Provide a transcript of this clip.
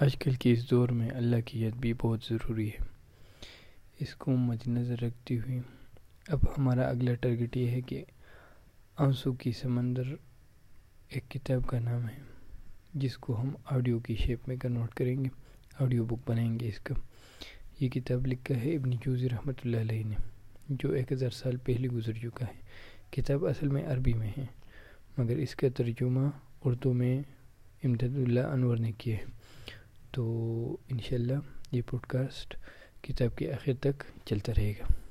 آج کل کے اس دور میں اللہ کی یاد بھی بہت ضروری ہے۔ اس کو مد نظر رکھتی ہوئی اب ہمارا اگلا ٹارگیٹ یہ ہے کہ آنسو کی سمندر ایک کتاب کا نام ہے، جس کو ہم آڈیو کی شیپ میں کنورٹ کریں گے آڈیو بک بنائیں گے اس کا۔ یہ کتاب لکھا ہے ابن جوزی رحمۃ اللہ علیہ نے، جو ایک ہزار سال پہلے گزر چکا ہے۔ کتاب اصل میں عربی میں ہے، مگر اس کا ترجمہ اردو میں امداد اللہ انور نے کیا ہے۔ تو انشاءاللہ یہ پوڈ کاسٹ کتاب کے آخر تک چلتا رہے گا۔